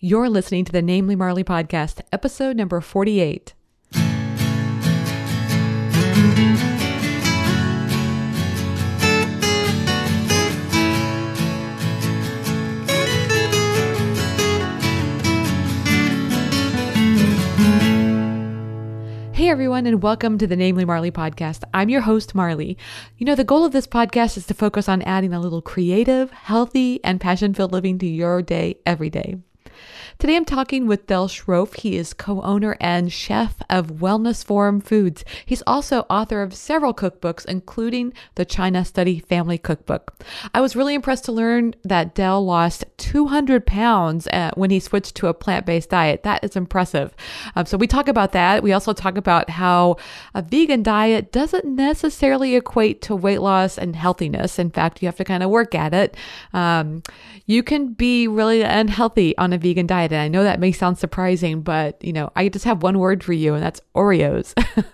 You're listening to the Namely Marly podcast, episode number 48. Hey everyone, and welcome to the Namely Marly podcast. I'm your host, Marly. You know, the goal of this podcast is to focus on adding a little creative, healthy, and passion filled living to your day every day. Today I'm talking with Del Sroufe. He is co-owner and chef of Wellness Forum Foods. He's also author of several cookbooks, including the China Study Family Cookbook. I was really impressed to learn that Del lost 200 pounds uh, when he switched to a plant-based diet. That is impressive. Um, so we talk about that. We also talk about how a vegan diet doesn't necessarily equate to weight loss and healthiness. In fact, you have to kind of work at it. Um, you can be really unhealthy on a vegan diet. And I know that may sound surprising, but you know, I just have one word for you, and that's Oreos.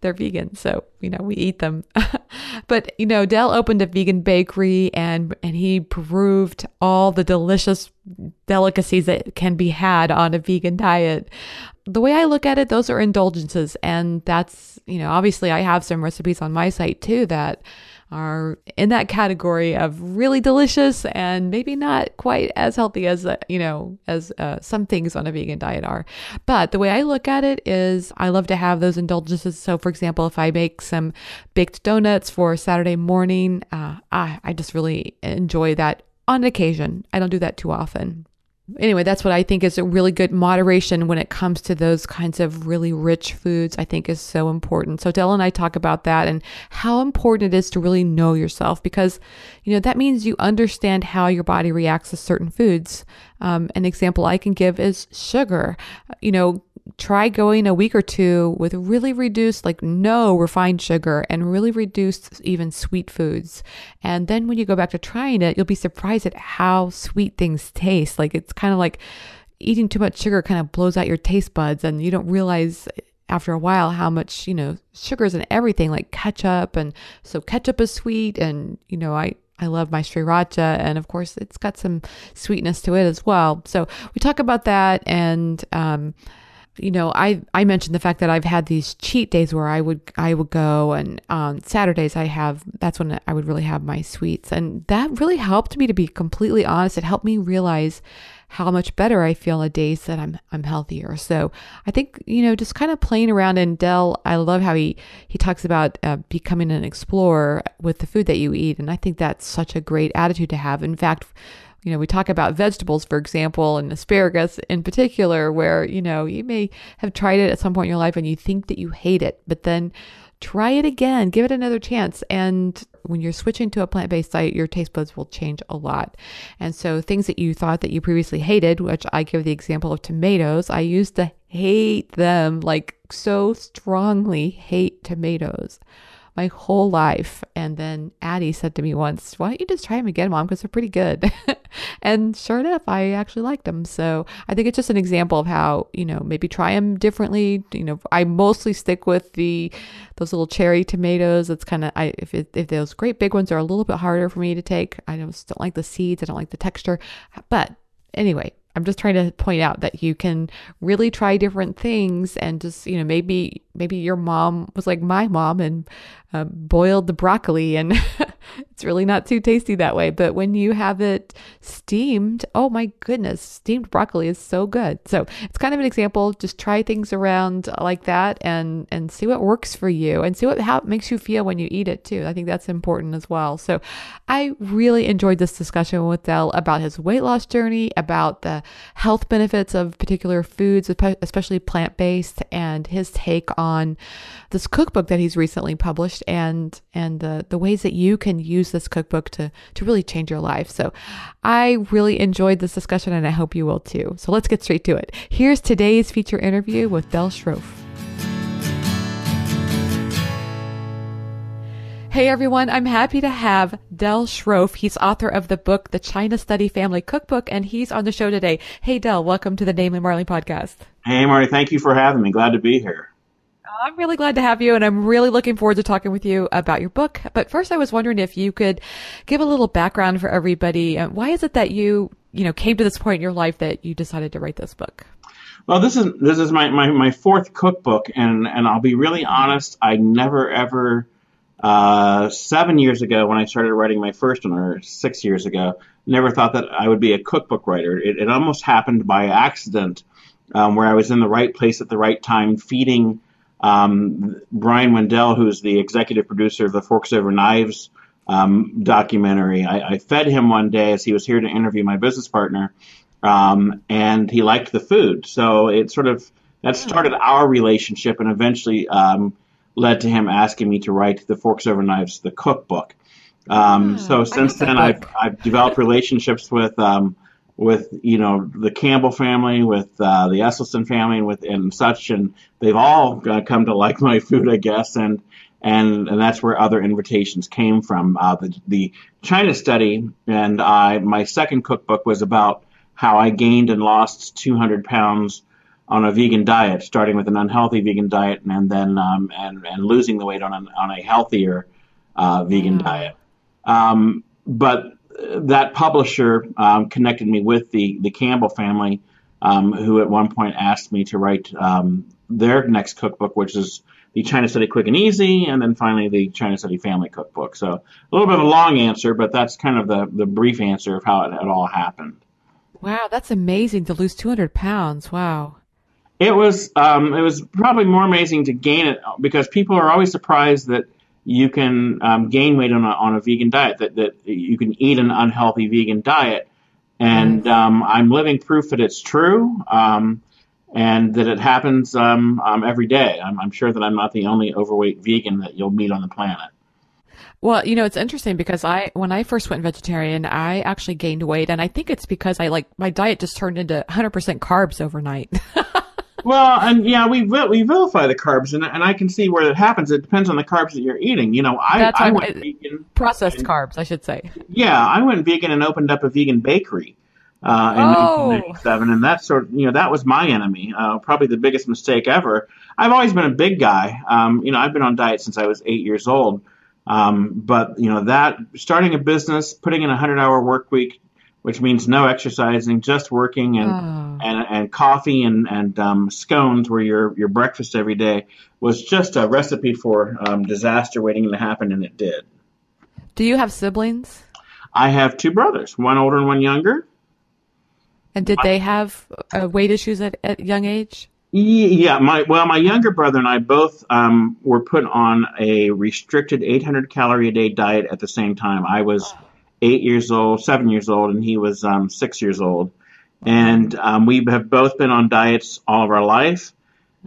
They're vegan, so you know we eat them. but you know, Del opened a vegan bakery, and and he proved all the delicious delicacies that can be had on a vegan diet. The way I look at it, those are indulgences, and that's you know, obviously I have some recipes on my site too that are in that category of really delicious and maybe not quite as healthy as uh, you know as uh, some things on a vegan diet are. But the way i look at it is i love to have those indulgences. So for example if i make some baked donuts for saturday morning uh, I, I just really enjoy that on occasion. I don't do that too often anyway, that's what I think is a really good moderation when it comes to those kinds of really rich foods, I think is so important. So Del and I talk about that and how important it is to really know yourself because, you know, that means you understand how your body reacts to certain foods. Um, an example I can give is sugar. You know, try going a week or two with really reduced, like no refined sugar and really reduced even sweet foods. And then when you go back to trying it, you'll be surprised at how sweet things taste. Like it's kind of like eating too much sugar kind of blows out your taste buds and you don't realize after a while how much, you know, sugars and everything like ketchup. And so ketchup is sweet. And, you know, I, I love my sriracha, and of course, it's got some sweetness to it as well. So we talk about that, and um, you know, I I mentioned the fact that I've had these cheat days where I would I would go and on Saturdays I have that's when I would really have my sweets and that really helped me to be completely honest. It helped me realize how much better I feel on days that I'm I'm healthier. So I think you know just kind of playing around and Del, I love how he he talks about uh, becoming an explorer with the food that you eat, and I think that's such a great attitude to have. In fact you know, we talk about vegetables, for example, and asparagus in particular, where, you know, you may have tried it at some point in your life and you think that you hate it, but then try it again, give it another chance. And when you're switching to a plant based diet, your taste buds will change a lot. And so things that you thought that you previously hated, which I give the example of tomatoes, I used to hate them like so strongly hate tomatoes my whole life. And then Addie said to me once, Why don't you just try them again, mom? Because they're pretty good. and sure enough, I actually liked them. So I think it's just an example of how, you know, maybe try them differently. You know, I mostly stick with the, those little cherry tomatoes. It's kind of, I, if, it, if those great big ones are a little bit harder for me to take, I just don't like the seeds. I don't like the texture. But anyway, I'm just trying to point out that you can really try different things and just, you know, maybe, maybe your mom was like my mom and uh, boiled the broccoli and it's really not too tasty that way. But when you have it steamed, oh my goodness, steamed broccoli is so good. So it's kind of an example. Just try things around like that and and see what works for you and see what how it makes you feel when you eat it too. I think that's important as well. So I really enjoyed this discussion with Del about his weight loss journey, about the health benefits of particular foods, especially plant based, and his take on this cookbook that he's recently published and and the the ways that you can use this cookbook to to really change your life. So I really enjoyed this discussion and I hope you will too. So let's get straight to it. Here's today's feature interview with Del Sroufe. Hey everyone, I'm happy to have Del Sroufe. He's author of the book, The China Study Family Cookbook, and he's on the show today. Hey Del, welcome to the Namely Marly podcast. Hey Marty, thank you for having me. Glad to be here. I'm really glad to have you, and I'm really looking forward to talking with you about your book. But first, I was wondering if you could give a little background for everybody. Uh, why is it that you, you know, came to this point in your life that you decided to write this book? Well, this is this is my, my, my fourth cookbook, and, and I'll be really honest. I never ever uh, seven years ago when I started writing my first one, or six years ago, never thought that I would be a cookbook writer. It, it almost happened by accident, um, where I was in the right place at the right time, feeding um, Brian Wendel, who's the executive producer of the Forks Over Knives um, documentary. I, I, fed him one day as he was here to interview my business partner, um, and he liked the food. So it sort of that started our relationship, and eventually um, led to him asking me to write the Forks Over Knives, the cookbook. Um, ah, so since then, I've I've developed relationships with um, with you know the Campbell family, with uh, the Esselstyn family, and with and such, and they've all uh, come to like my food, I guess, and and and that's where other invitations came from. Uh, the the China study, and I my second cookbook was about how I gained and lost 200 pounds on a vegan diet, starting with an unhealthy vegan diet, and then um, and and losing the weight on an, on a healthier uh, vegan mm. diet. Um, but that publisher um, connected me with the the Campbell family, um, who at one point asked me to write um, their next cookbook, which is the China Study Quick and Easy, and then finally the China Study Family Cookbook. So a little bit of a long answer, but that's kind of the the brief answer of how it, it all happened. Wow, that's amazing to lose 200 pounds. Wow. It was um, it was probably more amazing to gain it because people are always surprised that you can um, gain weight on a, on a vegan diet that, that you can eat an unhealthy vegan diet and um, I'm living proof that it's true um, and that it happens um, um, every day. I'm, I'm sure that I'm not the only overweight vegan that you'll meet on the planet. Well, you know, it's interesting because I, when I first went vegetarian, I actually gained weight and I think it's because I like, my diet just turned into 100% carbs overnight. well, and yeah, we we vilify the carbs, and and I can see where that happens. It depends on the carbs that you're eating. You know, I That's I went vegan. Processed and, carbs, I should say. Yeah, I went vegan and opened up a vegan bakery. Uh, in oh. 1997, and that sort of, you know, that was my enemy. Uh, probably the biggest mistake ever. I've always been a big guy. Um, you know, I've been on diet since I was eight years old. Um, but you know that starting a business, putting in a hundred hour work week, which means no exercising, just working and oh. and, and coffee and and um, scones were your your breakfast every day was just a recipe for um, disaster waiting to happen, and it did. Do you have siblings? I have two brothers, one older and one younger. And did they have uh, weight issues at, at young age? Yeah, my well, my younger brother and I both um, were put on a restricted 800 calorie a day diet at the same time. I was eight years old, seven years old, and he was um, six years old. And um, we have both been on diets all of our life,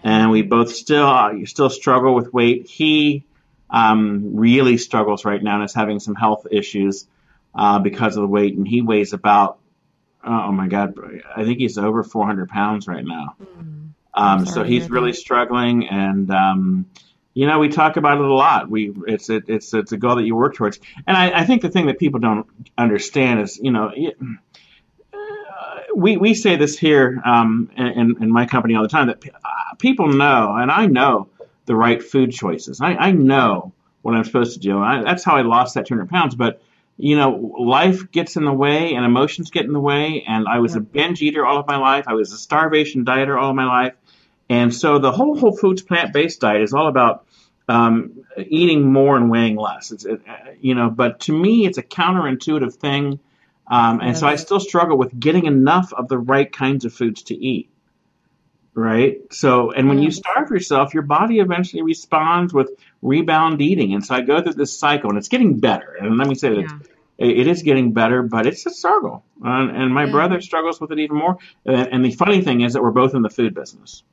and we both still uh, still struggle with weight. He um, really struggles right now and is having some health issues uh, because of the weight, and he weighs about oh my god, I think he's over 400 pounds right now. Um, so he's really struggling, and um, you know, we talk about it a lot. We it's it, it's it's a goal that you work towards, and I, I think the thing that people don't understand is, you know, it, we we say this here um, in, in my company all the time that people know, and I know the right food choices. I, I know what I'm supposed to do. I, that's how I lost that 200 pounds. But you know, life gets in the way, and emotions get in the way. And I was a binge eater all of my life. I was a starvation dieter all of my life. And so the whole Whole Foods plant based diet is all about um, eating more and weighing less. It's, it, you know, but to me, it's a counterintuitive thing. Um, and so I still struggle with getting enough of the right kinds of foods to eat. Right. So, and when you starve yourself, your body eventually responds with rebound eating. And so I go through this cycle and it's getting better. And let me say that yeah. it is getting better, but it's a struggle. and my yeah. brother struggles with it even more. And, and the funny thing is that we're both in the food business.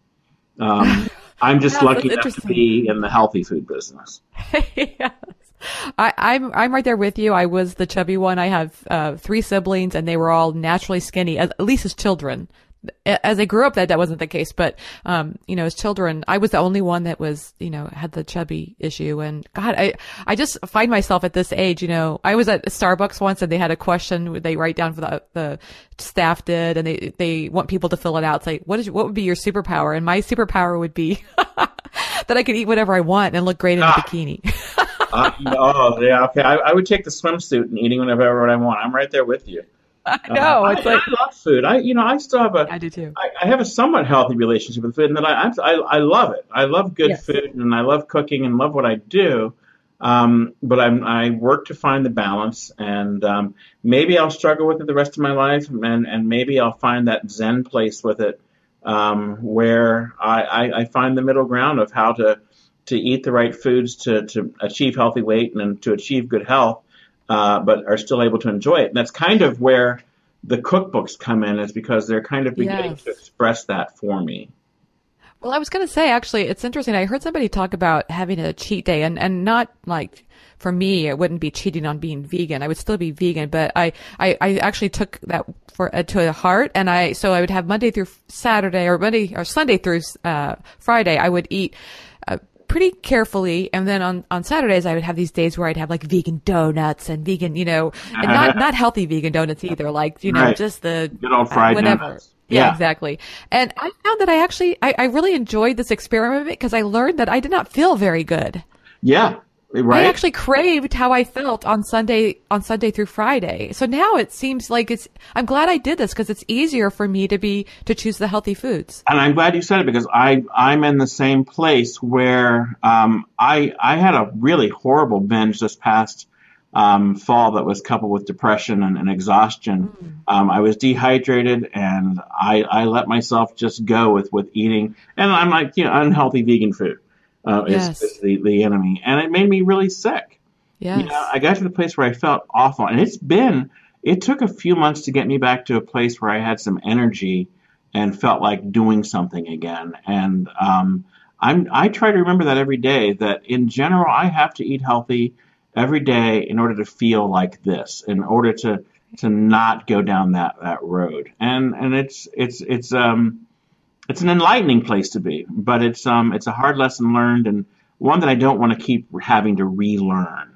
Um, I'm just lucky enough to be in the healthy food business. yes. I, am I'm, I'm right there with you. I was the chubby one. I have uh, three siblings, and they were all naturally skinny, at least as children as I grew up, that that wasn't the case. But um, you know, as children, I was the only one that was, you know, had the chubby issue. And God, I I just find myself at this age. You know, I was at Starbucks once, and they had a question they write down for the the staff did, and they they want people to fill it out. Say, what is what would be your superpower? And my superpower would be that I could eat whatever I want and look great in a Ah. bikini. uh, oh yeah, okay. I, I would take the swimsuit and eating whatever I want. I'm right there with you. I know. Uh, It's I, like I love food. I you know I still have a I do too. I, I have a somewhat healthy relationship with food, and that I, I I love it. I love good Yes. food, and I love cooking, and love what I do. Um, but I'm I work to find the balance, and um, maybe I'll struggle with it the rest of my life, and and maybe I'll find that Zen place with it, um, where I, I, I find the middle ground of how to to eat the right foods to to achieve healthy weight and to achieve good health, uh, but are still able to enjoy it. And that's kind of where the cookbooks come in, is because they're kind of beginning Yes. to express that for me. Well, I was going to say, actually, it's interesting. I heard somebody talk about having a cheat day and, and not like, for me, it wouldn't be cheating on being vegan. I would still be vegan, but I, I, I actually took that for, uh, to heart. And I, so I would have Monday through Saturday or Monday or Sunday through, uh, Friday, I would eat, pretty carefully. And then on, on Saturdays, I would have these days where I'd have like vegan donuts and vegan, you know, and not, not healthy vegan donuts either. Like, you know, Right. just the Good old fried whatever. donuts. Yeah, Yeah. exactly. And I found that I actually, I, I really enjoyed this experiment because I learned that I did not feel very good. Yeah, right. I actually craved how I felt on Sunday, on Sunday through Friday. So now it seems like it's, I'm glad I did this because it's easier for me to be, to choose the healthy foods. and I'm glad you said it because I I'm in the same place where um, I I had a really horrible binge this past um, fall that was coupled with depression and, and exhaustion. Um, I was dehydrated and I I let myself just go with with eating and I'm like you know unhealthy vegan food uh, is, Yes. is the the enemy and it made me really sick. Yes. You know, I got to the place where I felt awful, and it's been it took a few months to get me back to a place where I had some energy and felt like doing something again. And um, I'm I try to remember that every day. That in general, I have to eat healthy every day in order to feel like this, in order to to not go down that that road. And and it's it's it's um it's an enlightening place to be, but it's um it's a hard lesson learned and one that I don't want to keep having to relearn.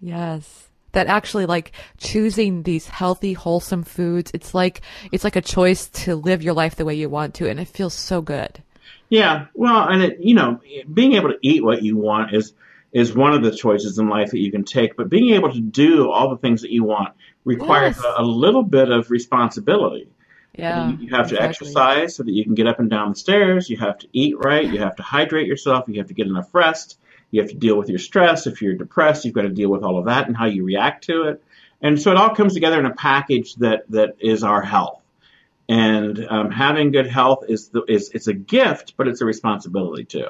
Yes. That actually like choosing these healthy, wholesome foods, it's like, it's like a choice to live your life the way you want to. And it feels so good. Yeah, well, and it, you know, being able to eat what you want is is one of the choices in life that you can take. But being able to do all the things that you want requires Yes. a, a little bit of responsibility. Yeah. You, you have to exercise so that you can get up and down the stairs. You have to eat right. You have to hydrate yourself. You have to get enough rest. You have to deal with your stress. If you're depressed, you've got to deal with all of that and how you react to it. And so it all comes together in a package that that is our health. And um, having good health is the, is it's a gift, but it's a responsibility too.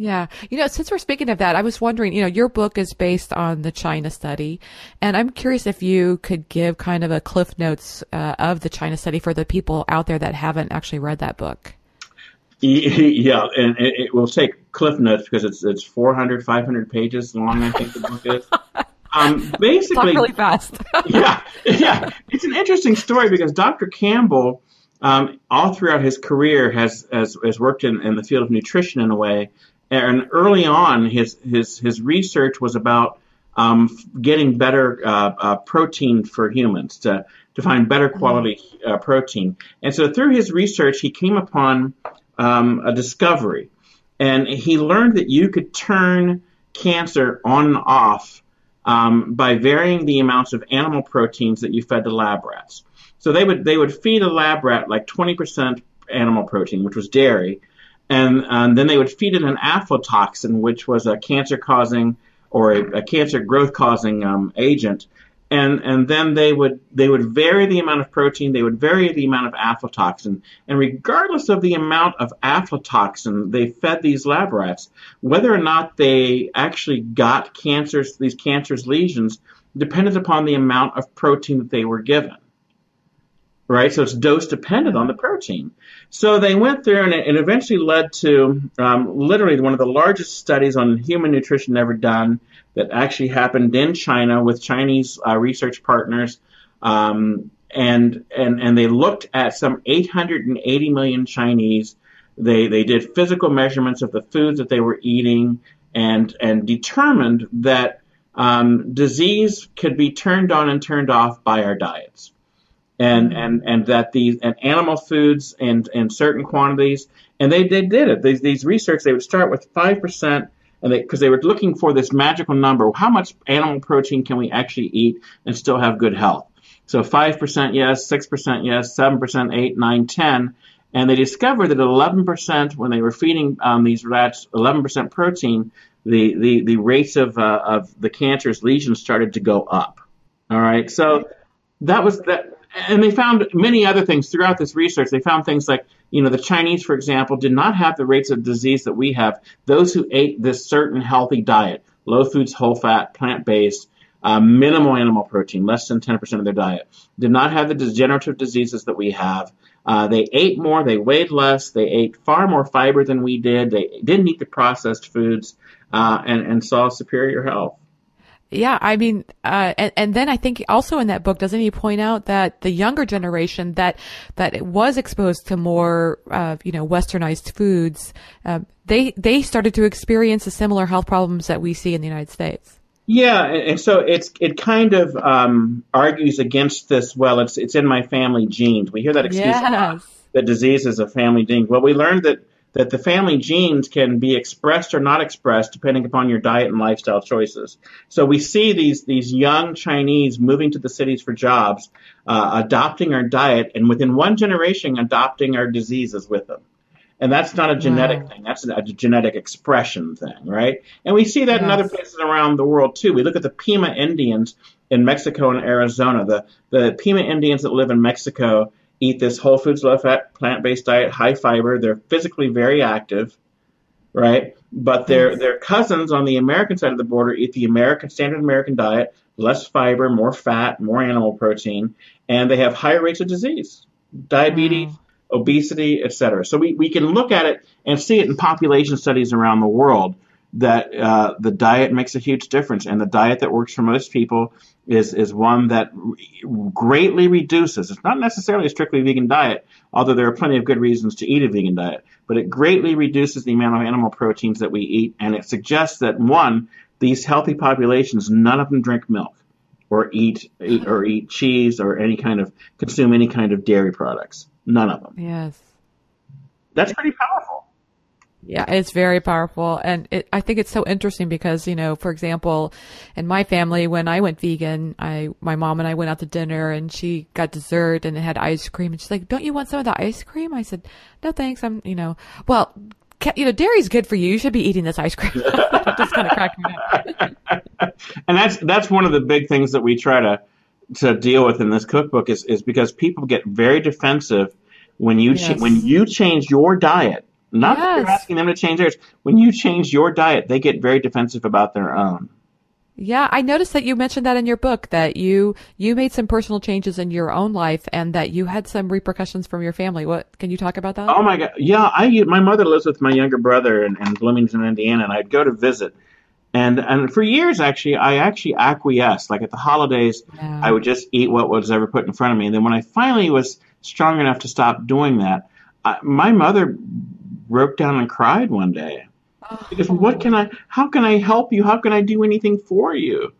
Yeah. You know, since we're speaking of that, I was wondering, you know, your book is based on the China study, and I'm curious if you could give kind of a cliff notes uh, of the China study for the people out there that haven't actually read that book. Yeah, and it, it will take cliff notes because it's it's 400, 500 pages long. I think the book is. Um, basically, really fast. yeah, yeah. It's an interesting story because Dr. Campbell, um, all throughout his career, has has, has worked in, in the field of nutrition in a way. And early on, his his his research was about um, getting better uh, uh, protein for humans to to find better quality uh, protein. And so through his research, he came upon um, a discovery, and he learned that you could turn cancer on and off um, by varying the amounts of animal proteins that you fed to lab rats. So they would they would feed a lab rat like 20% animal protein, which was dairy, and, and then they would feed it an aflatoxin, which was a cancer causing or a, a cancer growth causing um, agent. And, and then they would they would vary the amount of protein, they would vary the amount of aflatoxin, and regardless of the amount of aflatoxin they fed these lab rats, whether or not they actually got cancers, these cancerous lesions, depended upon the amount of protein that they were given. Right, so it's dose dependent on the protein. So they went there and it, it eventually led to um, literally one of the largest studies on human nutrition ever done. That actually happened in China with Chinese uh, research partners, um, and and and they looked at some 880 million Chinese. They they did physical measurements of the foods that they were eating, and and determined that um, disease could be turned on and turned off by our diets. And and and that these and animal foods and in certain quantities, and they they did it. These these research they would start with five percent and because they, they, were looking for this magical number. How much animal protein can we actually eat and still have good health? So 5% yes 6% yes 7% 8 9 10 and they discovered that 11% when they were feeding um, these rats 11% protein the, the, the rates of, uh, of the cancerous lesions started to go up. All right? So that was that and they found many other things throughout this research. They found things like, you know, the Chinese, for example, did not have the rates of disease that we have. Those who ate this certain healthy diet, low foods, whole fat, plant based, uh, minimal animal protein, less than 10% of their diet, did not have the degenerative diseases that we have. Uh, they ate more, they weighed less, they ate far more fiber than we did, they didn't eat the processed foods, uh, and, and saw superior health. Yeah, I mean, uh, and, and then I think also in that book, doesn't he point out that the younger generation that that was exposed to more, uh, you know, westernized foods, uh, they they started to experience the similar health problems that we see in the United States. Yeah, and so it's it kind of um, argues against this. Well, it's it's in my family genes. We hear that excuse yes. that disease is a family gene. Well, we learned that that the family genes can be expressed or not expressed depending upon your diet and lifestyle choices. So we see these these young Chinese moving to the cities for jobs, uh, adopting our diet, and within one generation, adopting our diseases with them. And that's not a genetic wow. thing. That's a, a, genetic expression thing, right? And we see that yes. in other places around the world too. We look at the Pima Indians in Mexico and Arizona. The the Pima Indians that live in Mexico eat this whole foods, low fat, plant based diet, high fiber. They're physically very active, right? But their their cousins on the American side of the border eat the American standard American diet, less fiber, more fat, more animal protein, and they have higher rates of disease, diabetes, mm. obesity, etc. So we, we can look at it and see it in population studies around the world that uh, the diet makes a huge difference, and the diet that works for most people is is one that greatly reduces. It's not necessarily a strictly vegan diet, although there are plenty of good reasons to eat a vegan diet. But it greatly reduces the amount of animal proteins that we eat, and it suggests that one, these healthy populations, none of them drink milk, or eat, eat or eat cheese, or any kind of consume any kind of dairy products. None of them. Yes. That's pretty powerful. Yeah, it's very powerful. And it, I think it's so interesting because, you know, for example, in my family, when I went vegan, I, my mom and I went out to dinner and she got dessert and it had ice cream. And she's like, don't you want some of the ice cream? I said, no, thanks. I'm, you know, well, you know, dairy's good for you. You should be eating this ice cream. just kind of cracked me up. and that's, that's one of the big things that we try to, to deal with in this cookbook is, is because people get very defensive when you, yes. ch- when you change your diet not yes. that you're asking them to change theirs. When you change your diet, they get very defensive about their own. Yeah, I noticed that you mentioned that in your book that you you made some personal changes in your own life and that you had some repercussions from your family. What can you talk about that? Oh my god, yeah. I my mother lives with my younger brother in, in Bloomington, Indiana, and I'd go to visit. And and for years, actually, I actually acquiesced. Like at the holidays, yeah. I would just eat what was ever put in front of me. And then when I finally was strong enough to stop doing that, I, my mother broke down and cried one day. Because what can I, how can I help you? How can I do anything for you?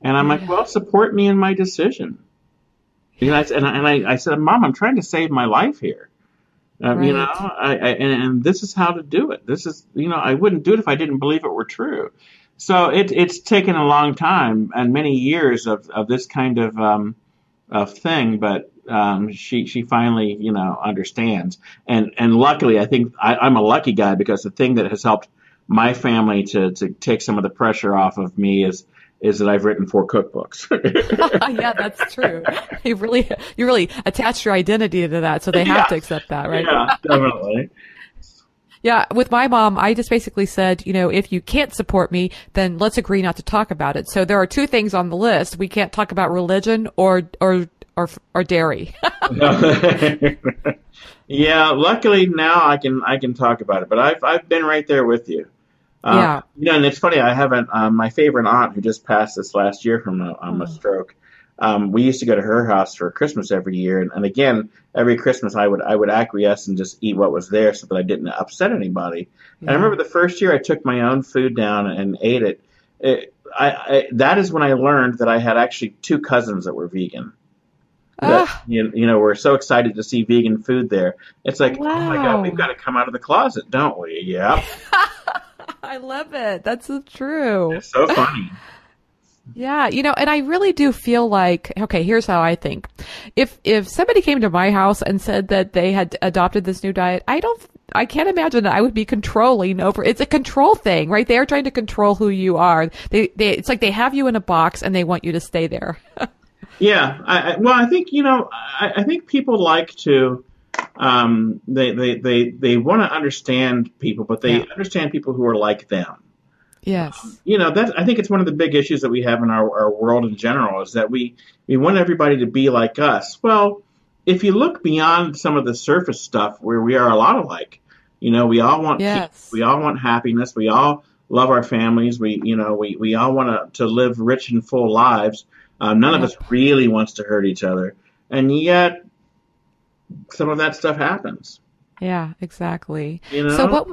And I'm like, well, support me in my decision. And I, and I, and I, I said, Mom, I'm trying to save my life here. Um, right. You know, I, I, and, and this is how to do it. This is, you know, I wouldn't do it if I didn't believe it were true. So it, it's taken a long time and many years of, of this kind of, um, of thing, but um, she she finally you know understands. And and luckily, I think I, I'm a lucky guy because the thing that has helped my family to to take some of the pressure off of me is is that I've written four cookbooks. yeah, that's true. You really you really attach your identity to that, so they have yeah. to accept that, right? Yeah, definitely. Yeah, with my mom, I just basically said, you know, if you can't support me, then let's agree not to talk about it. So there are two things on the list. We can't talk about religion or or or or dairy. yeah, luckily now I can I can talk about it, but I've I've been right there with you. Uh, yeah. You know, and it's funny. I haven't. Um, my favorite aunt who just passed this last year from a, um, a stroke. Um, we used to go to her house for Christmas every year, and, and again, every Christmas I would I would acquiesce and just eat what was there so that I didn't upset anybody. Yeah. And I remember the first year I took my own food down and ate it. it I, I, that is when I learned that I had actually two cousins that were vegan. That Ah. you, you know we're so excited to see vegan food there. It's like, oh my god, we've got to come out of the closet, don't we? Yep, I love it. That's so true. it's so funny. Yeah, you know, and I really do feel like okay, here's how I think. If if somebody came to my house and said that they had adopted this new diet, I don't I can't imagine that I would be controlling over it's a control thing, right? They are trying to control who you are. They they it's like they have you in a box and they want you to stay there. Yeah, I, I, well, I think you know, I, I think people like to, um, they they they they want to understand people, but they Yeah. understand people who are like them. yes. You know, that I think it's one of the big issues that we have in our, our world in general is that we we want everybody to be like us. Well, if you look beyond some of the surface stuff, where we are a lot alike, you know, we all want Yes. peace, we all want happiness, we all love our families, we you know we we all want to to live rich and full lives. Um, none of us really wants to hurt each other, and yet some of that stuff happens. Yeah, exactly. You know? So what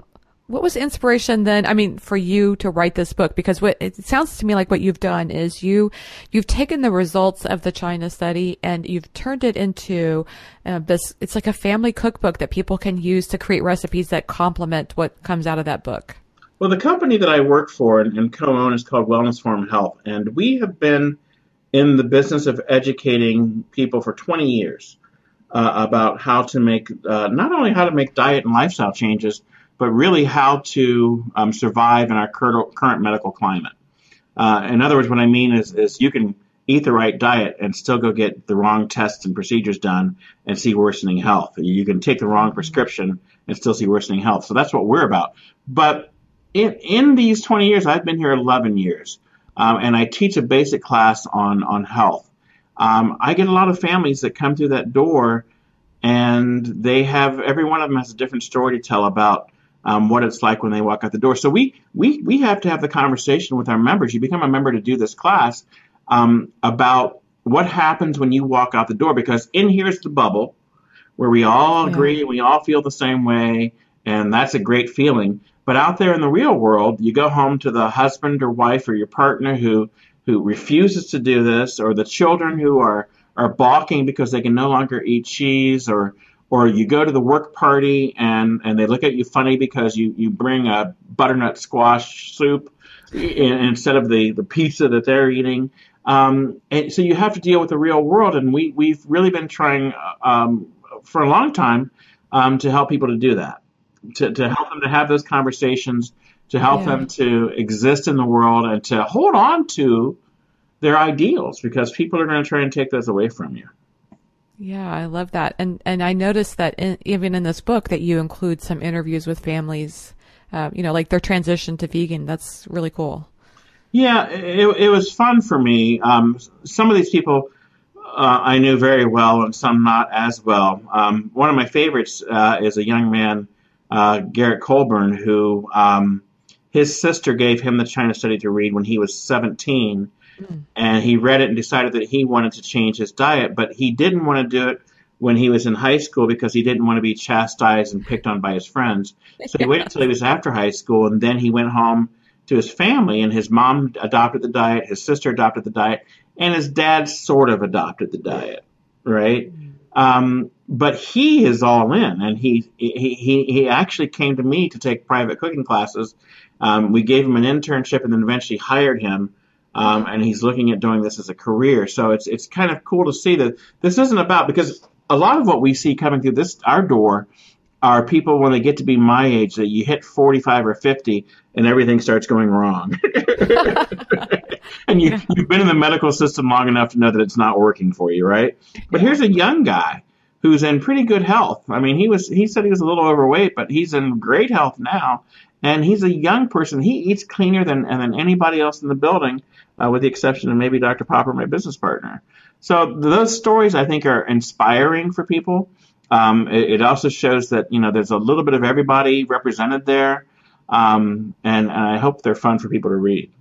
what was inspiration then? I mean, for you to write this book because what it sounds to me like what you've done is you you've taken the results of the China study and you've turned it into uh, this. It's like a family cookbook that people can use to create recipes that complement what comes out of that book. Well, the company that I work for and, and co-own is called Wellness Forum Health, and we have been in the business of educating people for 20 years uh, about how to make uh, not only how to make diet and lifestyle changes, but really how to um, survive in our current, medical climate. Uh, in other words, what I mean is, is you can eat the right diet and still go get the wrong tests and procedures done and see worsening health. You can take the wrong prescription and still see worsening health. So that's what we're about. But in, in these 20 years, I've been here 11 years, um, and I teach a basic class on on health. Um, I get a lot of families that come through that door, and they have every one of them has a different story to tell about um, what it's like when they walk out the door. So we we we have to have the conversation with our members. You become a member to do this class um, about what happens when you walk out the door, because in here's the bubble where we all Yeah. agree, we all feel the same way, and that's a great feeling. But out there in the real world, you go home to the husband or wife or your partner who who refuses to do this, or the children who are are balking because they can no longer eat cheese, or or you go to the work party and and they look at you funny because you you bring a butternut squash soup instead of the the pizza that they're eating. Um, and so you have to deal with the real world, and we we've really been trying um, for a long time um, to help people to do that, to to help them to have those conversations, to help Yeah. them to exist in the world, and to hold on to their ideals because people are going to try and take those away from you. Yeah, I love that, and and I noticed that in, even in this book that you include some interviews with families, uh, you know, like their transition to vegan. That's really cool. Yeah, it, it was fun for me. Um, some of these people uh, I knew very well, and some not as well. Um, one of my favorites uh, is a young man, uh, Garrett Colburn, who um, his sister gave him the China Study to read when he was 17, and he read it and decided that he wanted to change his diet, but he didn't want to do it when he was in high school because he didn't want to be chastised and picked on by his friends. So he waited until he was after high school, and then he went home to his family, and his mom adopted the diet, his sister adopted the diet, and his dad sort of adopted the diet, right? Um, but he is all in, and he he he he actually came to me to take private cooking classes. Um, we gave him an internship, and then eventually hired him. Um, and he's looking at doing this as a career. So it's it's kind of cool to see that this isn't about because a lot of what we see coming through this our door are people when they get to be my age that you hit 45 or 50 and everything starts going wrong. and you, you've been in the medical system long enough to know that it's not working for you, right? But here's a young guy who's in pretty good health. I mean, he was he said he was a little overweight, but he's in great health now. And he's a young person. He eats cleaner than than anybody else in the building, uh, with the exception of maybe Dr. Popper, my business partner. So those stories I think are inspiring for people. Um, it, it also shows that you know there's a little bit of everybody represented there, um, and, and I hope they're fun for people to read.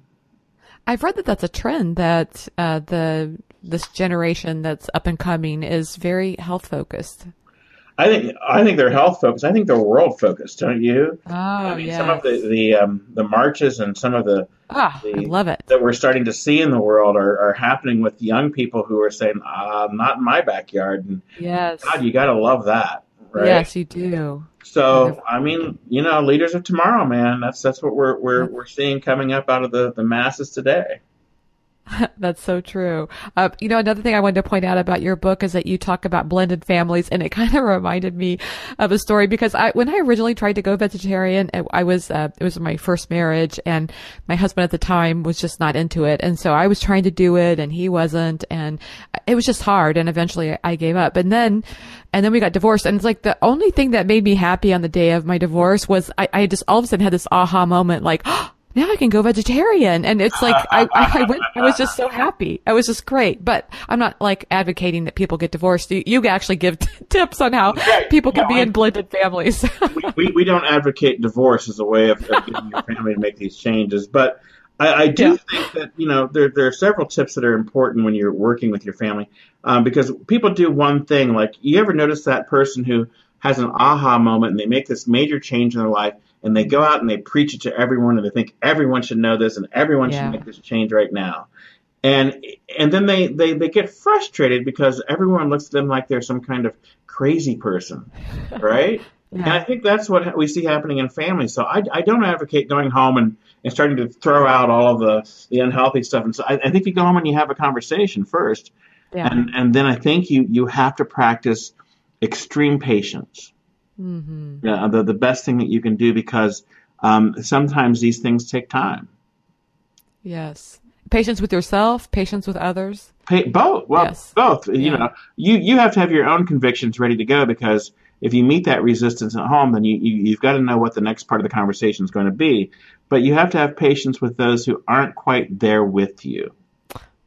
I've read that that's a trend that uh, the this generation that's up and coming is very health focused. I think I think they're health focused. I think they're world focused, don't you? Oh, I mean, yeah. some of the the um, the marches and some of the Ah, I love it. that we're starting to see in the world are, are happening with young people who are saying, uh, "Not in my backyard." And Yes. God, you got to love that, right? Yes, you do. So, I mean, you know, leaders of tomorrow, man. That's that's what we're we're we're seeing coming up out of the the masses today. That's so true. Uh, you know, another thing I wanted to point out about your book is that you talk about blended families, and it kind of reminded me of a story because I, when I originally tried to go vegetarian, I- was, uh, it was my first marriage, and my husband at the time was just not into it, and so I was trying to do it, and he wasn't, and it was just hard, and eventually I gave up, and then, and then we got divorced, and it's like the only thing that made me happy on the day of my divorce was I, I just all of a sudden had this aha moment, like. now I can go vegetarian. And it's like, I, I went, I was just so happy. It was just great. But I'm not like advocating that people get divorced. You, you actually give t- tips on how Right. people can No, be I- in blended families. we, we, we don't advocate divorce as a way of, of getting your family to make these changes, but I, I do Yeah. think that you know there there are several tips that are important when you're working with your family um, because people do one thing. Like you ever notice that person who has an aha moment and they make this major change in their life and they go out and they preach it to everyone and they think everyone should know this and everyone Yeah. should make this change right now. And and then they, they, they get frustrated because everyone looks at them like they're some kind of crazy person, right? And I think that's what we see happening in families. So I, I don't advocate going home and, and starting to throw out all of the, the unhealthy stuff. And so I, I think you go home and you have a conversation first. Yeah. And, and then I think you, you have to practice extreme patience. Hmm Yeah, the, the best thing that you can do because um, sometimes these things take time. Yes. Patience with yourself, patience with others. Pay, both. Well, Yes. both. You Yeah. know, you you have to have your own convictions ready to go because if you meet that resistance at home, then you, you you've got to know what the next part of the conversation is going to be. But you have to have patience with those who aren't quite there with you.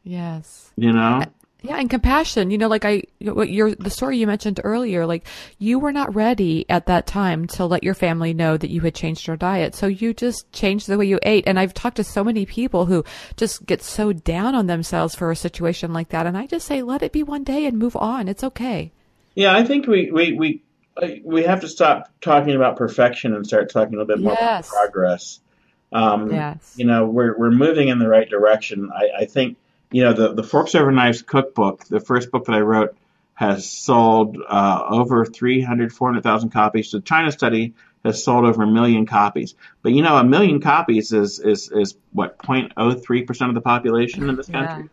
Yes. You know. Yeah, and compassion. You know, like I, what your the story you mentioned earlier, like you were not ready at that time to let your family know that you had changed your diet, so you just changed the way you ate. And I've talked to so many people who just get so down on themselves for a situation like that, and I just say, let it be one day and move on. It's okay. Yeah, I think we we we uh, we have to stop talking about perfection and start talking a little bit more Yes. about progress. Um, Yes. You know, we're we're moving in the right direction. I, I think you know the the Forks Over Knives cookbook, the first book that I wrote, has sold uh, over 300, 400,000 copies. The China study has sold over a million copies. But you know, a million copies is is is what 0.03 percent of the population in this Yeah. country.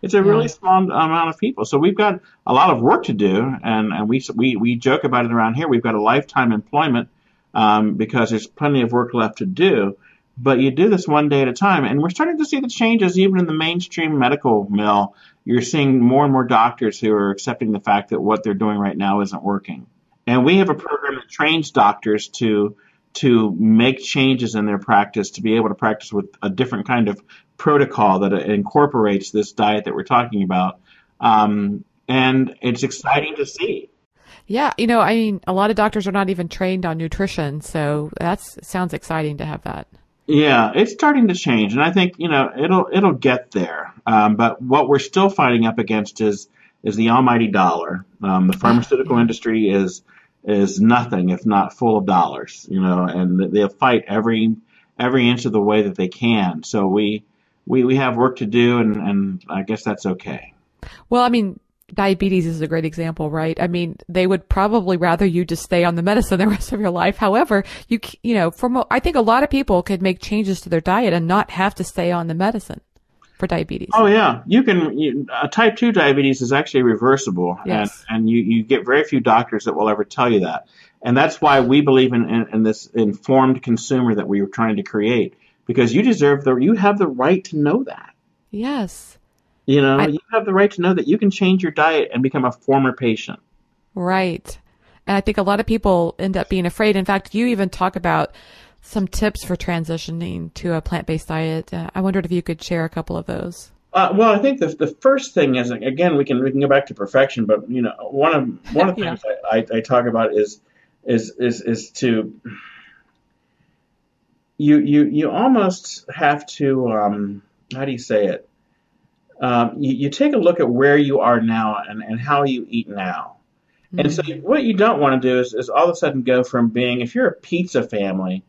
It's a really Yeah. small amount of people. So we've got a lot of work to do, and, and we, we, we joke about it around here. We've got a lifetime employment um, because there's plenty of work left to do. But you do this one day at a time, and we're starting to see the changes even in the mainstream medical mill. You're seeing more and more doctors who are accepting the fact that what they're doing right now isn't working. And we have a program that trains doctors to to make changes in their practice to be able to practice with a different kind of protocol that incorporates this diet that we're talking about. Um, and it's exciting to see. Yeah, you know, I mean, a lot of doctors are not even trained on nutrition, so that sounds exciting to have that. Yeah, it's starting to change, and I think you know it'll it'll get there. Um, but what we're still fighting up against is is the almighty dollar. Um, the pharmaceutical industry is is nothing if not full of dollars, you know, and they'll fight every every inch of the way that they can. So we we, we have work to do, and, and I guess that's okay. Well, I mean, diabetes is a great example, right? I mean, they would probably rather you just stay on the medicine the rest of your life. However, you you know, from I think a lot of people could make changes to their diet and not have to stay on the medicine for diabetes. Oh yeah, you can. You, uh, type two diabetes is actually reversible, Yes. and and you, you get very few doctors that will ever tell you that, and that's why we believe in, in, in this informed consumer that we were trying to create, because you deserve the you have the right to know that. Yes. You know, I- you have the right to know that you can change your diet and become a former patient. Right. And I think a lot of people end up being afraid. In fact, you even talk about some tips for transitioning to a plant-based diet. Uh, I wondered if you could share a couple of those. Uh, well, I think the the first thing is again we can we can go back to perfection, but you know one of one of the Yeah. things I, I, I talk about is is is is to you you you almost have to um, how do you say it? Um, you, you take a look at where you are now and, and how you eat now, And so, what you don't want to do is, is all of a sudden go from being, if you're a pizza family,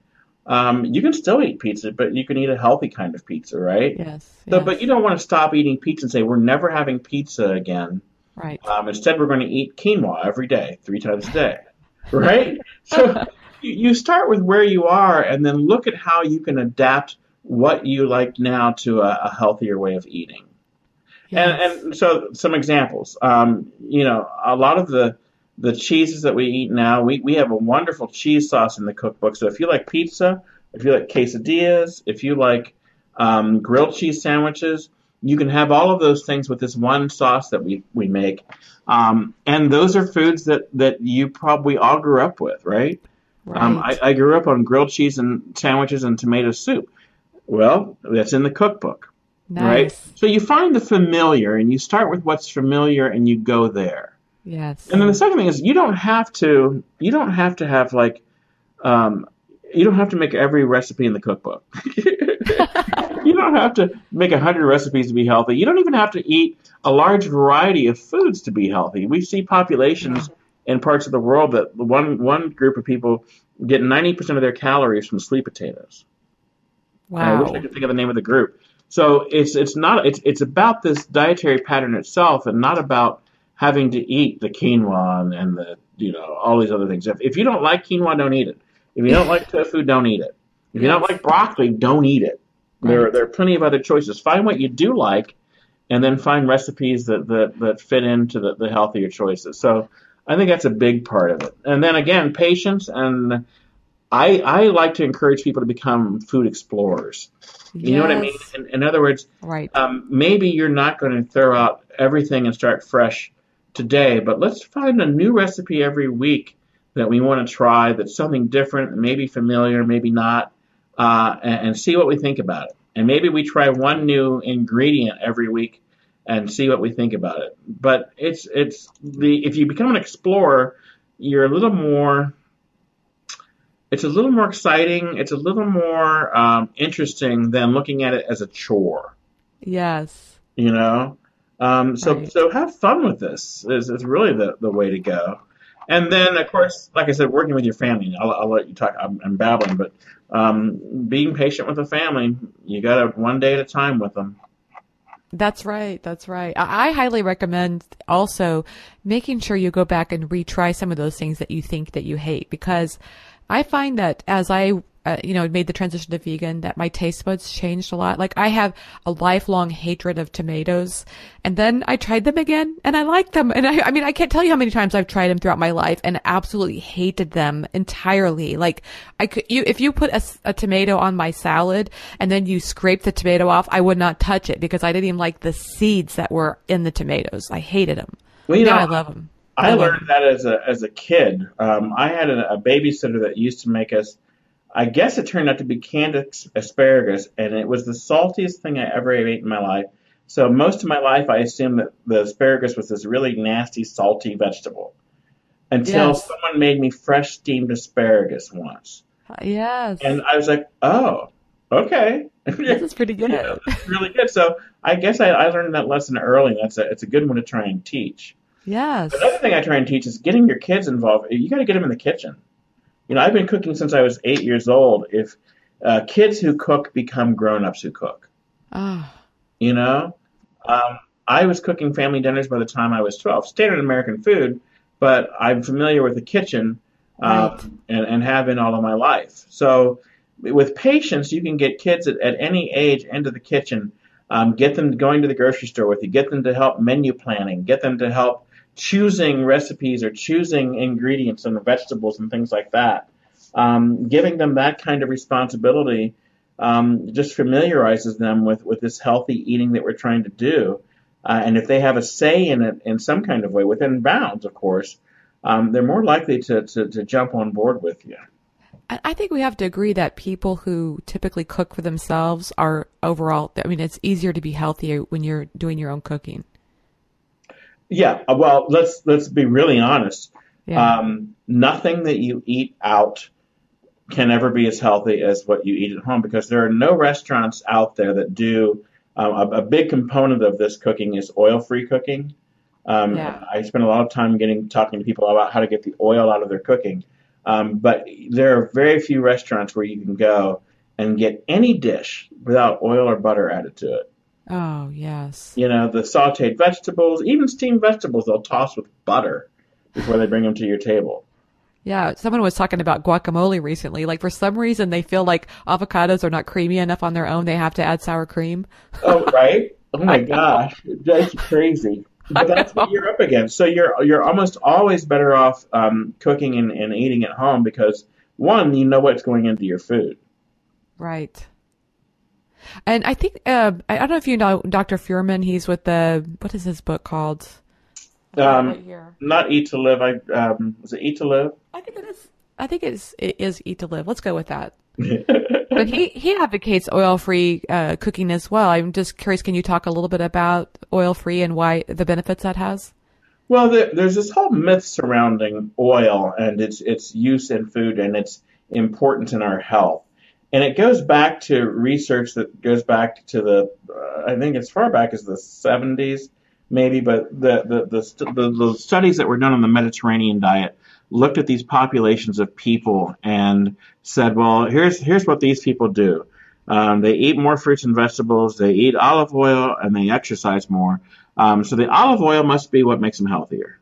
um, you can still eat pizza, but you can eat a healthy kind of pizza, right? Yes. So, yes. but you don't want to stop eating pizza and say we're never having pizza again. right. Um, instead, we're going to eat quinoa every day, three times a day, right? so you you start with where you are, and then look at how you can adapt what you like now to a, a healthier way of eating. Yes. And, and so some examples. Um, you know, a lot of the the cheeses that we eat now, we, we have a wonderful cheese sauce in the cookbook. So if you like pizza, if you like quesadillas, if you like um, grilled cheese sandwiches, you can have all of those things with this one sauce that we, we make. Um, and those are foods that, that you probably all grew up with, right? Um, I, Right. I grew up on grilled cheese and sandwiches and tomato soup. Well, that's in the cookbook right? nice. So you find the familiar and you start with what's familiar and you go there. Yes. And then the second thing is you don't have to you don't have to have like um, you don't have to make every recipe in the cookbook. you don't have to make a hundred recipes to be healthy. You don't even have to eat a large variety of foods to be healthy. We see populations in parts of the world that one one group of people get ninety percent of their calories from sweet potatoes. Wow. I wish I could think of the name of the group. So it's it's not it's it's about this dietary pattern itself, and not about having to eat the quinoa and, the you know all these other things. If if you don't like quinoa, don't eat it. If you don't like tofu, don't eat it. If you don't like broccoli, don't eat it. There Right. there are plenty of other choices. Find what you do like, and then find recipes that that, that fit into the, the healthier choices. So I think that's a big part of it. And then again, patience and I, I like to encourage people to become food explorers. You know what I mean? In, in other words, Right. um, maybe you're not going to throw out everything and start fresh today, but let's find a new recipe every week that we want to try that's something different, maybe familiar, maybe not, uh, and, and see what we think about it. And maybe we try one new ingredient every week and see what we think about it. But it's it's the if you become an explorer, you're a little more it's a little more exciting. It's a little more um, interesting than looking at it as a chore. Yes. You know, um, so Right. so have fun with this. Is, is really the, the way to go. And then, of course, like I said, working with your family. I'll, I'll let you talk. I'm, I'm babbling, but um, being patient with the family. You got to one day at a time with them. That's right. That's right. I, I highly recommend also making sure you go back and retry some of those things that you think that you hate because I find that as I uh, you know, made the transition to vegan, that my taste buds changed a lot. Like I have a lifelong hatred of tomatoes, and then I tried them again, and I liked them. And I, I mean, I can't tell you how many times I've tried them throughout my life, and absolutely hated them entirely. Like I could, you, if you put a tomato on my salad and then you scrape the tomato off, I would not touch it because I didn't even like the seeds that were in the tomatoes. I hated them. Well, you now know, I love them. I learned that as a as a kid. Um, I had a, a babysitter that used to make us. I guess it turned out to be canned asparagus, and it was the saltiest thing I ever ate in my life. So most of my life, I assumed that the asparagus was this really nasty, salty vegetable. Until Yes. someone made me fresh steamed asparagus once, Yes. and I was like, "Oh, okay." this is pretty good. Yeah, really good. So I guess I, I learned that lesson early. That's a, it's a good one to try and teach. Yes. Another thing I try and teach is getting your kids involved. You got to get them in the kitchen. You know, I've been cooking since I was eight years old. If uh, kids who cook become grown-ups who cook, Ah, you know, um, I was cooking family dinners by the time I was twelve. Standard American food, but I'm familiar with the kitchen um, Right. and, and have been all of my life. So with patience, you can get kids at, at any age into the kitchen. Um, get them going to the grocery store with you. Get them to help menu planning. Get them to help choosing recipes or choosing ingredients and vegetables and things like that. Um, giving them that kind of responsibility um, just familiarizes them with, with this healthy eating that we're trying to do. Uh, and if they have a say in it in some kind of way, within bounds, of course, um, they're more likely to, to, to jump on board with you. I I think we have to agree that people who typically cook for themselves are overall, I mean, it's easier to be healthier when you're doing your own cooking. Yeah, uh, well, let's let's be really honest. Yeah. Um, nothing that you eat out can ever be as healthy as what you eat at home because there are no restaurants out there that do. Uh, a, a big component of this cooking is oil-free cooking. Um, Yeah. I spend a lot of time getting talking to people about how to get the oil out of their cooking. Um, but there are very few restaurants where you can go and get any dish without oil or butter added to it. Oh, yes. You know, the sauteed vegetables, even steamed vegetables, they'll toss with butter before they bring them to your table. Yeah, someone was talking about guacamole recently. Like for some reason they feel like avocados are not creamy enough on their own. They have to add sour cream. Oh, right? Oh my gosh, that's crazy. But that's what you're up against. So you're you're almost always better off um, cooking and, and eating at home because one, you know what's going into your food. Right. And I think uh, I I don't know if you know Dr. Fuhrman. He's with the what is his book called? Um, right here. Not eat to live. I um, was it eat to live? I think it is. I think it's it is eat to live. Let's go with that. but he he advocates oil free uh, cooking as well. I'm just curious. Can you talk a little bit about oil free and why the benefits that has? Well, there, there's this whole myth surrounding oil and its its use in food and its importance in our health, and it goes back to research that goes back to the uh, I think as far back as the 70s, maybe. But the the, the the the studies that were done on the Mediterranean diet looked at these populations of people and said, well, here's here's what these people do. Um, they eat more fruits and vegetables. They eat olive oil and they exercise more. Um, so the olive oil must be what makes them healthier.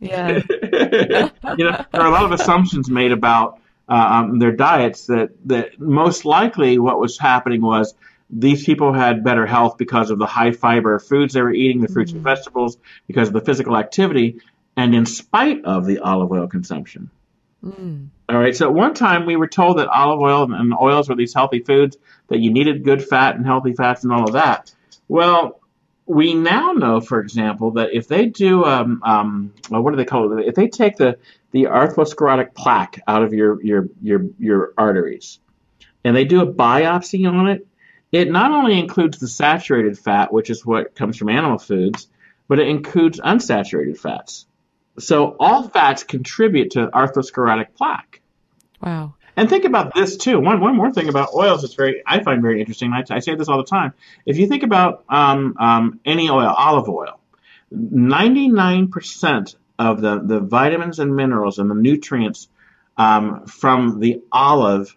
Yeah. you know, there are a lot of assumptions made about Uh, um, their diets that that most likely what was happening was these people had better health because of the high fiber foods they were eating, the fruits and mm-hmm. vegetables, because of the physical activity, and in spite of the olive oil consumption. Mm. All right. So at one time we were told that olive oil and oils were these healthy foods that you needed good fat and healthy fats and all of that. Well, we now know, for example, that if they do, um, um, well, what do they call it? If they take the the atherosclerotic plaque out of your your your your arteries, and they do a biopsy on it, it not only includes the saturated fat, which is what comes from animal foods, but it includes unsaturated fats. So all fats contribute to atherosclerotic plaque. wow. And think about this too. One one more thing about oils that's very I find very interesting. I, I say this all the time. If you think about um, um, any oil, olive oil, ninety nine percent of the the vitamins and minerals and the nutrients um, from the olive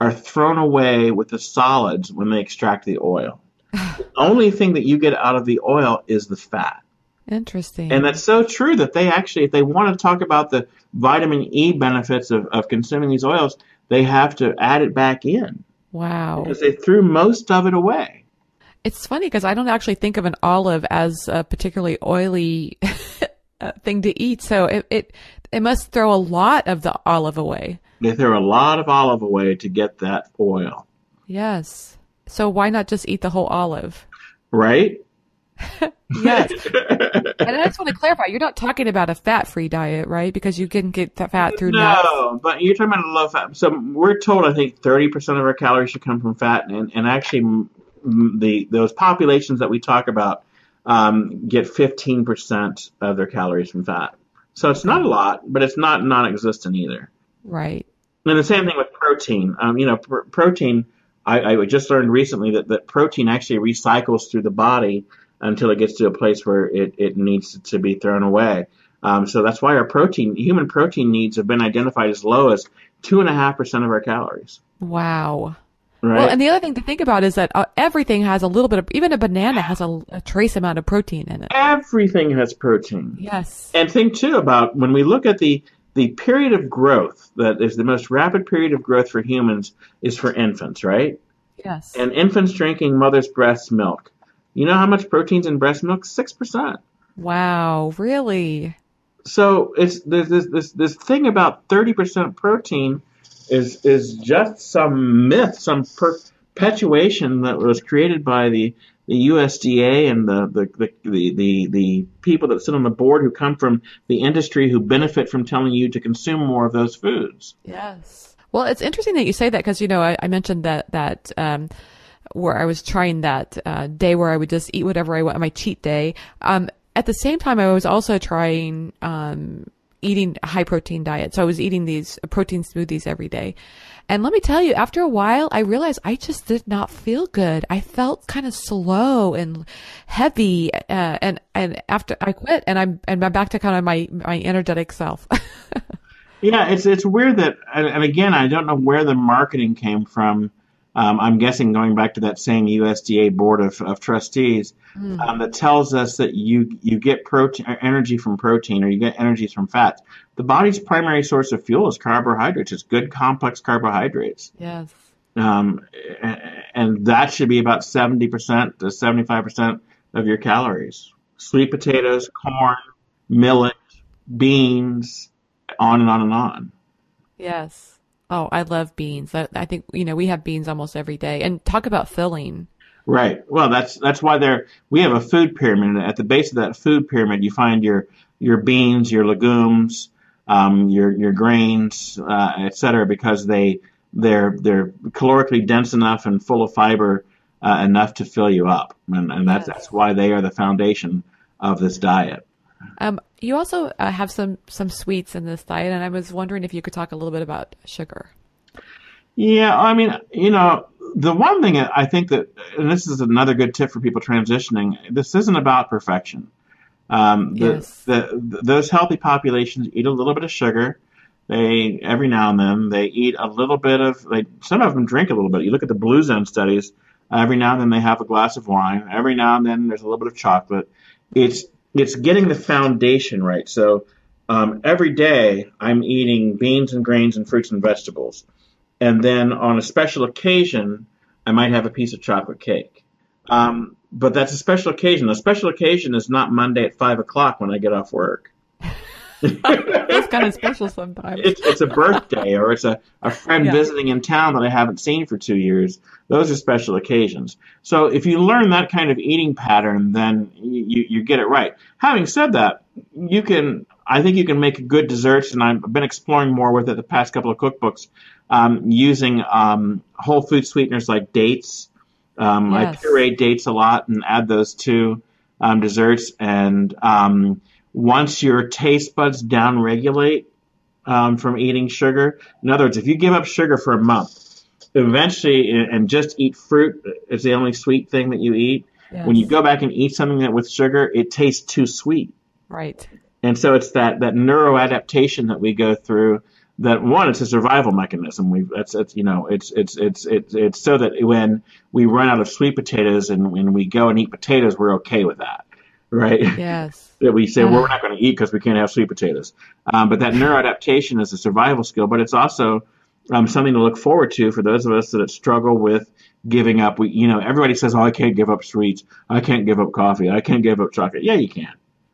are thrown away with the solids when they extract the oil. the only thing that you get out of the oil is the fat. Interesting. And that's so true that they actually, if they want to talk about the vitamin E benefits of, of consuming these oils, they have to add it back in wow. because they threw most of it away. It's funny because I don't actually think of an olive as a particularly oily uh, thing to eat. So it, it it must throw a lot of the olive away. They throw a lot of olive away to get that oil, Yes. So why not just eat the whole olive? right? Yes. and I just want to clarify, you're not talking about a fat-free diet, right? Because you can get fat through nuts. No, but you're talking about a low fat. So we're told, I think, 30% of our calories should come from fat, and, and actually, the those populations that we talk about um, get 15% of their calories from fat. So it's not a lot, but it's not non-existent either. Right. And the same thing with protein. Um, you know, pr- protein. I, I just learned recently that, that protein actually recycles through the body until it gets to a place where it, it needs to be thrown away. Um, so that's why our protein, human protein needs have been identified as low as two and a half percent of our calories. Wow. Right. Well, and the other thing to think about is that uh, everything has a little bit of, even a banana has a, a trace amount of protein in it. Everything has protein. Yes. And think too about when we look at the the period of growth that is the most rapid period of growth for humans is for infants, right? Yes. And infants drinking mother's breast milk. You know how much protein's in breast milk? Six percent. wow. Really? So it's there's this this this thing about thirty percent protein is is just some myth, some perpetuation that was created by the the USDA and the the, the the the the people that sit on the board who come from the industry who benefit from telling you to consume more of those foods. Yes. Well, it's interesting that you say that because you know I, I mentioned that that um, where I was trying that uh, day where I would just eat whatever I want, my cheat day. Um, at the same time, I was also trying um, eating a high protein diet. So I was eating these protein smoothies every day. And let me tell you, after a while, I realized I just did not feel good. I felt kind of slow and heavy. Uh, and, and after I quit and I'm, and I'm back to kind of my, my energetic self. yeah. It's, it's weird that, and again, I don't know where the marketing came from um, I'm guessing going back to that same USDA board of, of trustees mm. um, that tells us that you you get protein energy from protein or you get energy from fats. The body's primary source of fuel is carbohydrates. It's good complex carbohydrates. Yes. Um, and that should be about 70% to 75% of your calories. Sweet potatoes, corn, millet, beans, on and on and on. Yes. Oh, I love beans. I, I think you know we have beans almost every day. And talk about filling. Right. Well, that's that's why there we have a food pyramid. At the base of that food pyramid, you find your your beans, your legumes, um, your your grains, uh, et cetera, because they they're they're calorically dense enough and full of fiber uh, enough to fill you up, and, and that's that's why they are the foundation of this diet. Um, you also uh, have some some sweets in this diet, and I was wondering if you could talk a little bit about sugar. Yeah, I mean, you know, the one thing I think that, and this is another good tip for people transitioning. This isn't about perfection. Um, the, yes. the, the, those healthy populations eat a little bit of sugar. They every now and then they eat a little bit of. They, some of them drink a little bit. You look at the Blue Zone studies. Every now and then they have a glass of wine. Every now and then there's a little bit of chocolate. It's it's getting the foundation right. So um, every day I'm eating beans and grains and fruits and vegetables, and then on a special occasion I might have a piece of chocolate cake. Um, but that's a special occasion. A special occasion is not Monday at five o'clock when I get off work. it's kind of special sometimes. It's, it's a birthday or it's a, a friend yeah. visiting in town that I haven't seen for two years. Those are special occasions. So if you learn that kind of eating pattern, then you, you get it right. Having said that, you can, I think you can make good desserts, and I've been exploring more with it the past couple of cookbooks um, using um, whole food sweeteners like dates. Um, yes. I puree dates a lot and add those to um, desserts and um, once your taste buds downregulate um, from eating sugar. In other words, if you give up sugar for a month, eventually, and just eat fruit is the only sweet thing that you eat. Yes. When you go back and eat something that with sugar, it tastes too sweet. Right. And so it's that that neuroadaptation that we go through. That one, it's a survival mechanism. We that's it's you know it's it's it's it's it's so that when we run out of sweet potatoes and when we go and eat potatoes, we're okay with that right? Yes. that we say, well, we're not going to eat because we can't have sweet potatoes. Um, but that neuroadaptation is a survival skill, but it's also um, something to look forward to for those of us that struggle with giving up. We, you know, everybody says, oh, I can't give up sweets. I can't give up coffee. I can't give up chocolate. Yeah, you can.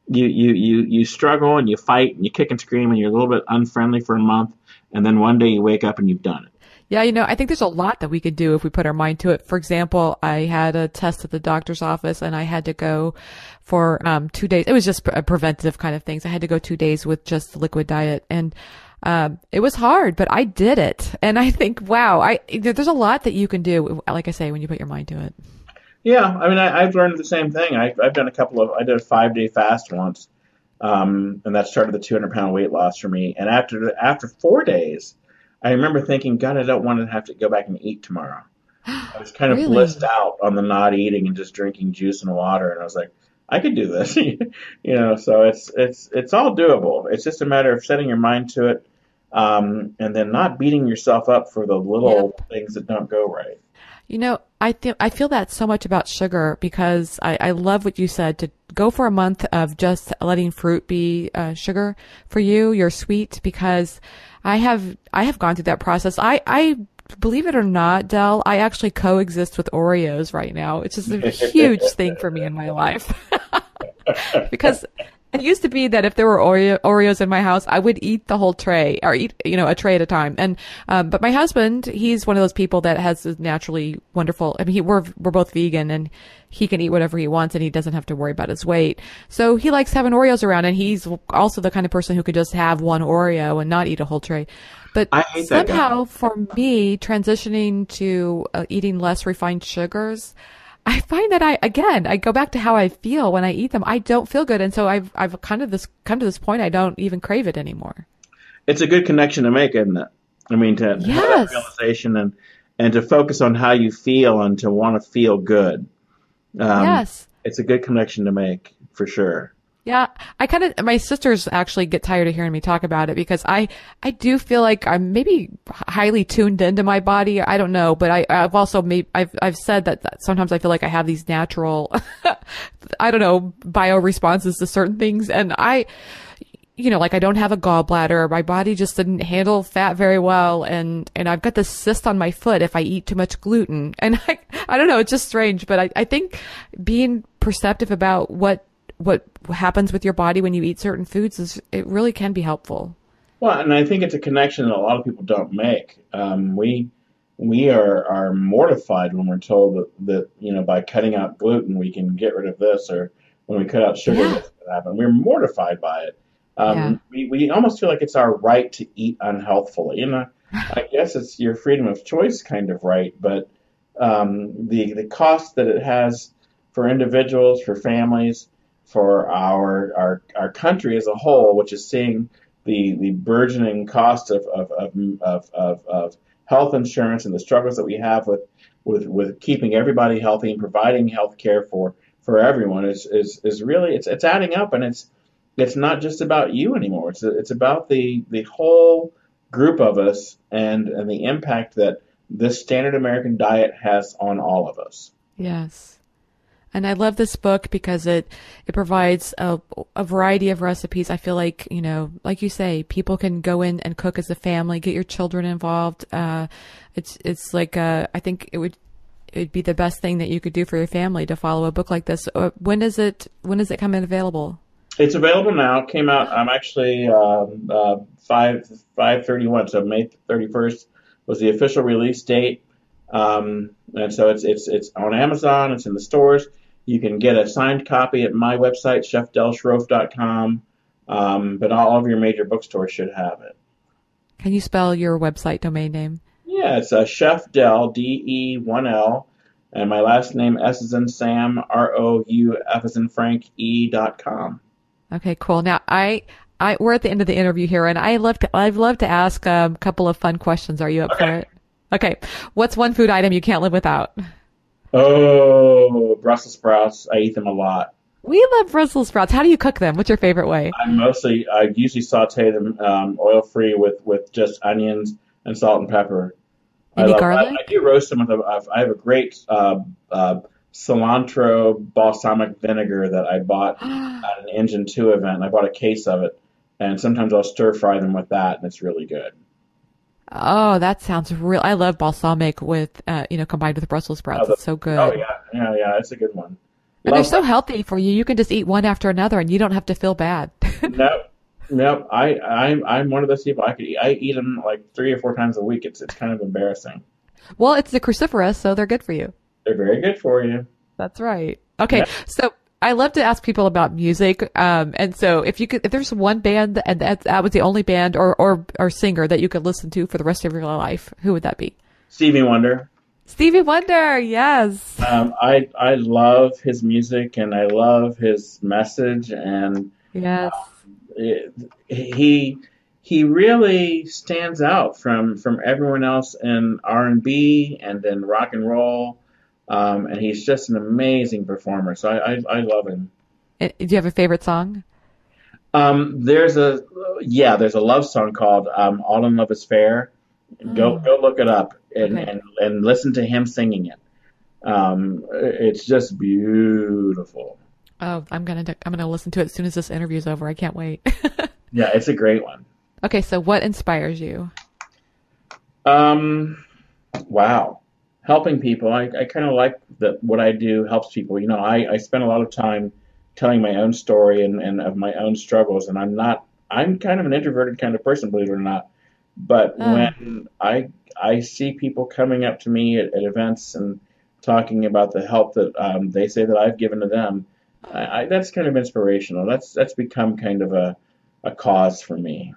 You, you, you, you struggle and you fight and you kick and scream and you're a little bit unfriendly for a month. And then one day you wake up and you've done it. Yeah, you know, I think there's a lot that we could do if we put our mind to it. For example, I had a test at the doctor's office and I had to go for um, two days. It was just a preventative kind of things. I had to go two days with just liquid diet and um, it was hard, but I did it. And I think, wow, I there's a lot that you can do. Like I say, when you put your mind to it. Yeah, I mean, I, have learned the same thing. I, I've done a couple of. I did a five day fast once, um, and that started the 200 pound weight loss for me. And after after four days, I remember thinking, God, I don't want to have to go back and eat tomorrow. I was kind of really? blissed out on the not eating and just drinking juice and water, and I was like, I could do this, you know. So it's it's it's all doable. It's just a matter of setting your mind to it, um, and then not beating yourself up for the little yep. things that don't go right. You know, I think I feel that so much about sugar because I, I love what you said to go for a month of just letting fruit be uh, sugar for you. You're sweet because I have I have gone through that process. I I believe it or not, Del, I actually coexist with Oreos right now. It's just a huge thing for me in my life because it used to be that if there were Oreo, Oreos in my house, I would eat the whole tray or eat, you know, a tray at a time. And, um, but my husband, he's one of those people that has naturally wonderful, I mean, he, we're, we're both vegan and he can eat whatever he wants and he doesn't have to worry about his weight. So he likes having Oreos around and he's also the kind of person who could just have one Oreo and not eat a whole tray. But somehow for me, transitioning to uh, eating less refined sugars, I find that I again I go back to how I feel when I eat them. I don't feel good, and so I've I've kind of this come to this point. I don't even crave it anymore. It's a good connection to make, isn't it? I mean, to Yes. have that realization and and to focus on how you feel and to want to feel good. Um, yes. it's a good connection to make for sure. Yeah, I kind of my sisters actually get tired of hearing me talk about it because I I do feel like I'm maybe highly tuned into my body. I don't know, but I I've also made I've I've said that, that sometimes I feel like I have these natural I don't know bio responses to certain things, and I you know like I don't have a gallbladder. My body just didn't handle fat very well, and and I've got this cyst on my foot if I eat too much gluten, and I I don't know. It's just strange, but I I think being perceptive about what what happens with your body when you eat certain foods is it really can be helpful. Well, and I think it's a connection that a lot of people don't make. Um, we we are are mortified when we're told that, that you know by cutting out gluten we can get rid of this, or when we cut out sugar Yeah. this can happen. We're mortified by it. Um, Yeah. we, we almost feel like it's our right to eat unhealthfully. You know, I guess it's your freedom of choice kind of right, but um, the the cost that it has for individuals, for families, for our our our country as a whole, which is seeing the the burgeoning cost of of of, of, of, health insurance and the struggles that we have with with with keeping everybody healthy and providing health care for for everyone is is is really it's it's adding up and it's it's not just about you anymore. It's it's about the the whole group of us and and the impact that this standard American diet has on all of us. Yes. And I love this book because it it provides a a variety of recipes. I feel like, you know, like you say, people can go in and cook as a family, get your children involved. Uh it's it's like uh I think it would it would be the best thing that you could do for your family to follow a book like this. Uh, When is it when is it coming available? It's available now. It came out. I'm actually um, uh, five five thirty one. So May thirty first was the official release date, um, and so it's it's it's on Amazon. It's in the stores. You can get a signed copy at my website, chefdelsroufe.com. Um, but all of your major bookstores should have it. Can you spell your website domain name? Yeah, it's uh, Chef Del D E one L, and my last name S is in Sam R O U F is in Frank E dot com. Okay, cool. Now I, I, we're at the end of the interview here, and I love to, I'd love to ask um, a couple of fun questions. Are you up for it? Okay. What's one food item you can't live without? Oh, Brussels sprouts. I eat them a lot. We love Brussels sprouts. How do you cook them? What's your favorite way? I mostly, I usually saute them um, oil free with, with just onions and salt and pepper. Any I love, garlic? I, I do roast them with a, I have a great uh, uh, cilantro balsamic vinegar that I bought at an Engine 2 event. I bought a case of it, and sometimes I'll stir fry them with that, and it's really good. Oh, that sounds real. I love balsamic with, uh, you know, combined with Brussels sprouts. Oh, it's so good. Oh, yeah, yeah, yeah, it's a good one. And they're so healthy for you. You can just eat one after another and you don't have to feel bad. Nope. Nope. I, I'm, I'm one of those people. I could eat, I eat them like three or four times a week. It's, it's kind of embarrassing. well, it's the cruciferous, so they're good for you. They're very good for you. That's right. Okay. Yeah. So I love to ask people about music. Um, and so if you could, if there's one band and that, that was the only band or, or, or singer that you could listen to for the rest of your life, who would that be? Stevie Wonder. Stevie Wonder. Yes. Um, I, I love his music and I love his message and Yes. it, he, he really stands out from, from everyone else in R&B and in rock and roll. Um, and he's just an amazing performer. So I, I, I love him. Uh, Do you have a favorite song? Um, there's a yeah, there's a love song called um, "All in Love Is Fair." Go Mm. go look it up and, Okay. and and listen to him singing it. Um, it's just beautiful. Oh, I'm gonna I'm gonna listen to it as soon as this interview's over. I can't wait. Yeah, it's a great one. okay, so what inspires you? Um, wow, helping people. I, I kind of like that. What I do helps people. You know, I, I spend a lot of time telling my own story and, and of my own struggles, and I'm not. I'm kind of an introverted kind of person, believe it or not. But Oh. when I I see people coming up to me at, at events and talking about the help that um, they say that I've given to them, I, I, that's kind of inspirational. That's that's become kind of a a cause for me.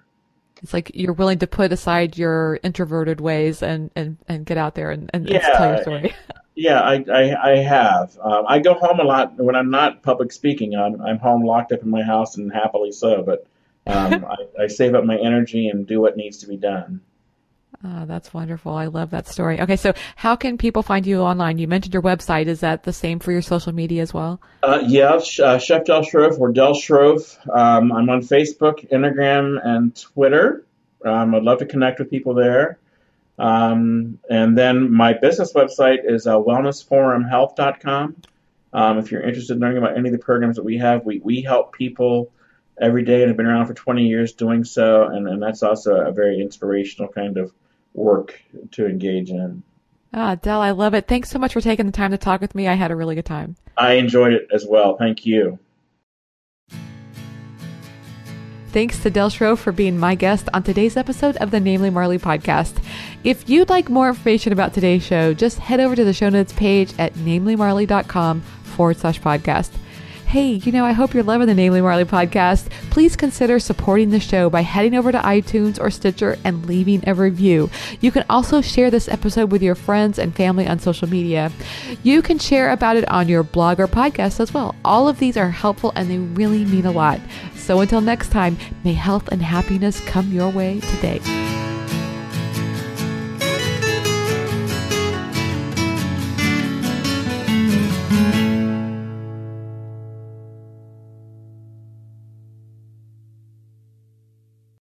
It's like you're willing to put aside your introverted ways and and and get out there and, and, Yeah. tell your story. Yeah, I, I, I have. Um, I go home a lot when I'm not public speaking. I'm, I'm home locked up in my house and happily so, but um, I, I save up my energy and do what needs to be done. Oh, that's wonderful. I love that story. Okay, so how can people find you online? You mentioned your website. Is that the same for your social media as well? Uh, yeah, uh, Chef Del Sroufe or Del Sroufe. Um, I'm on Facebook, Instagram, and Twitter. Um, I'd love to connect with people there. Um, and then my business website is uh, wellnessforumhealth.com. Um, if you're interested in learning about any of the programs that we have, we, we help people every day and have been around for 20 years doing so. And, and that's also a very inspirational kind of work to engage in. Ah, Del, I love it. Thanks so much for taking the time to talk with me. I had a really good time. I enjoyed it as well. Thank you. Thanks to Del Sroufe for being my guest on today's episode of the Namely Marly podcast. If you'd like more information about today's show, just head over to the show notes page at namelymarly.com forward slash podcast. Hey, you know, I hope you're loving the Namely Marly podcast. Please consider supporting the show by heading over to iTunes or Stitcher and leaving a review. You can also share this episode with your friends and family on social media. You can share about it on your blog or podcast as well. All of these are helpful and they really mean a lot. So until next time, may health and happiness come your way today.